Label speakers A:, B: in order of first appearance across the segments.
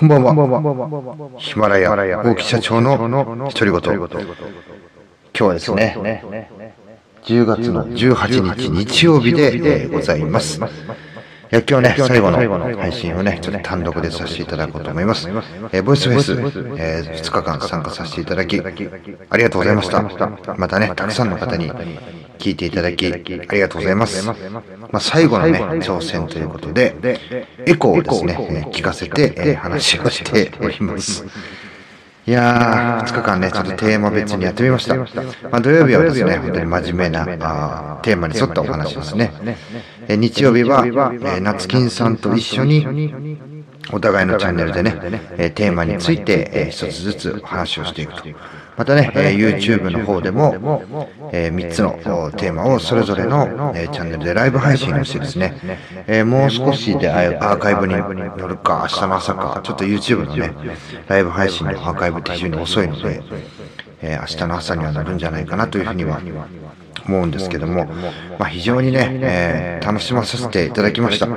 A: こんばんは。ヒマラヤ大木社長の独り言。今日はですね、10月の18日日曜日でございます。いや今日ね、最後の配信をね、ちょっと単独でさせていただこうと思います。えーボイスフェス、えー2日間参加させていただき、ありがとうございました。またね、たくさんの方に聞いていただき、ありがとうございます。まあ、最後のね、挑戦ということで、エコーをですね、えー聞かせて、えー話をしております。いやー、2日間ね、ちょっとテーマ別にやってみました。まあ、土曜日はですね、本当に真面目なあーテーマに沿ったお話ですね。えー日曜日は、えー夏金さんと一緒に、お互いのチャンネルでね、えーテーマについて、えー一つずつ話をしていくと。またね、えー YouTube の方でも、え3つのおテーマをそれぞれの、えーチャンネルでライブ配信をしてですね、えーもう少しでアーカイブに乗るか、明日の朝か、ちょっと YouTube のね、ライブ配信のアーカイブって非常に遅いので、えー明日の朝にはなるんじゃないかなというふうには思うんですけども、まあ、非常にね、えー楽しまさせていただきました。ま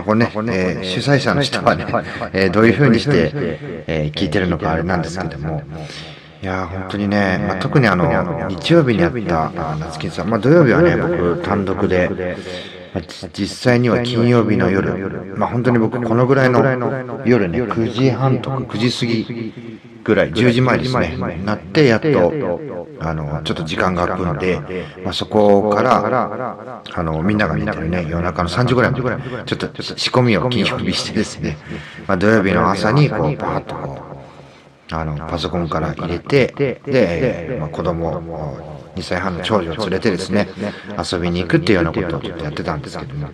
A: あ、これね、えー主催者の人はね、えーどういうふうにして、えー聞いてるのかあれなんですけども、いやー本当にね、まあ、特にあの日曜日にあったあ夏金さん、まあ、土曜日はね、僕単独で、まあじ実際には金曜日の夜、まあ、本当に僕このぐらいの夜ね、9時半とか9時過ぎぐらい、10時前ですね、なってやっと、あの、ちょっと時間が空くんで、まあ、そこから、あの、みんなが見てるね、夜中の3時ぐらいまで、ちょっと仕込みを金曜日してですね、まあ、土曜日の朝に、こう、バーッとこう、あの、パソコンから入れて、で、えーまあ、子供、2歳半の長女を連れてですね、遊びに行くっていうようなことをちょっとやってたんですけども。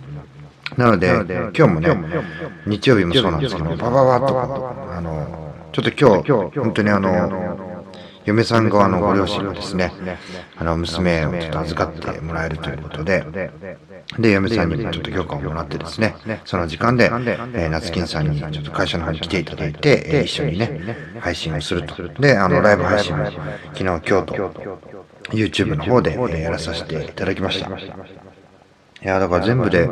A: なので、今日もね、日曜日もそうなんですけども、バババッとこう、あの、ちょっと今日、本当にあの、嫁さん側のご両親がですね、あの、娘をちょっと預かってもらえるということで、で、嫁さんにもちょっと許可をもらってですね、その時間で、えー夏金さんにちょっと会社の方に来ていただいて、えー一緒にね、配信をすると。で、あの、ライブ配信も、昨日、今日と、YouTube の方で、えーやらさせていただきました。いや、だから全部で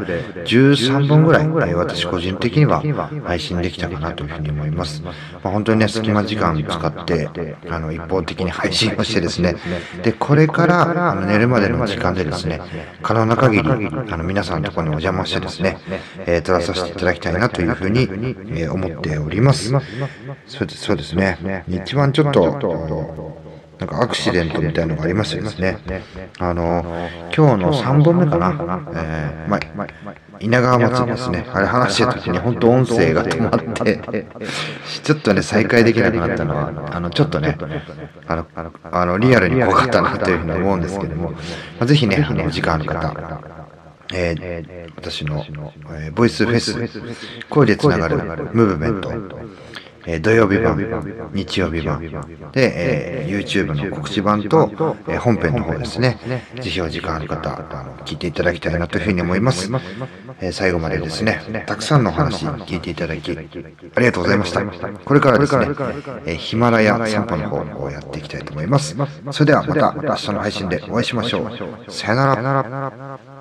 A: 13本ぐらい、えー私個人的には配信できたかなというふうに思います。まあ、本当にね、隙間時間使って、あの、一方的に配信をしてですね、で、これから、あの、寝るまでの時間でですね、可能な限り、あの、皆さんのところにお邪魔してですね、えー撮らさせていただきたいなというふうに、えー思っております。そうですそうですね。一番ちょっと、なんかアクシデントみたいなのがありましてですね。あの、今日の3本目かな。えー、まあ、稲川町ですね。あれ話してる時に本当音声が止まって、ちょっとね、再開できなくなったのは、あの、ちょっとね、あの、あの、リアルに怖かったなというふうに思うんですけども、まあ、ぜひね、あの、お時間ある方、えー私の、えーボイスフェス、声でつながるムーブメント、えー土曜日版、日曜日版、で、えー YouTube の告知版と、えー本編の方ですね、ぜひお時間ある方、あの聞いていただきたいなというふうに思います。えー最後までですね、たくさんのお話聞いていただき、ありがとうございました。これからですね、えーヒマラヤ散歩の方をやっていきたいと思います。それではまた明日の配信でお会いしましょう。さよなら。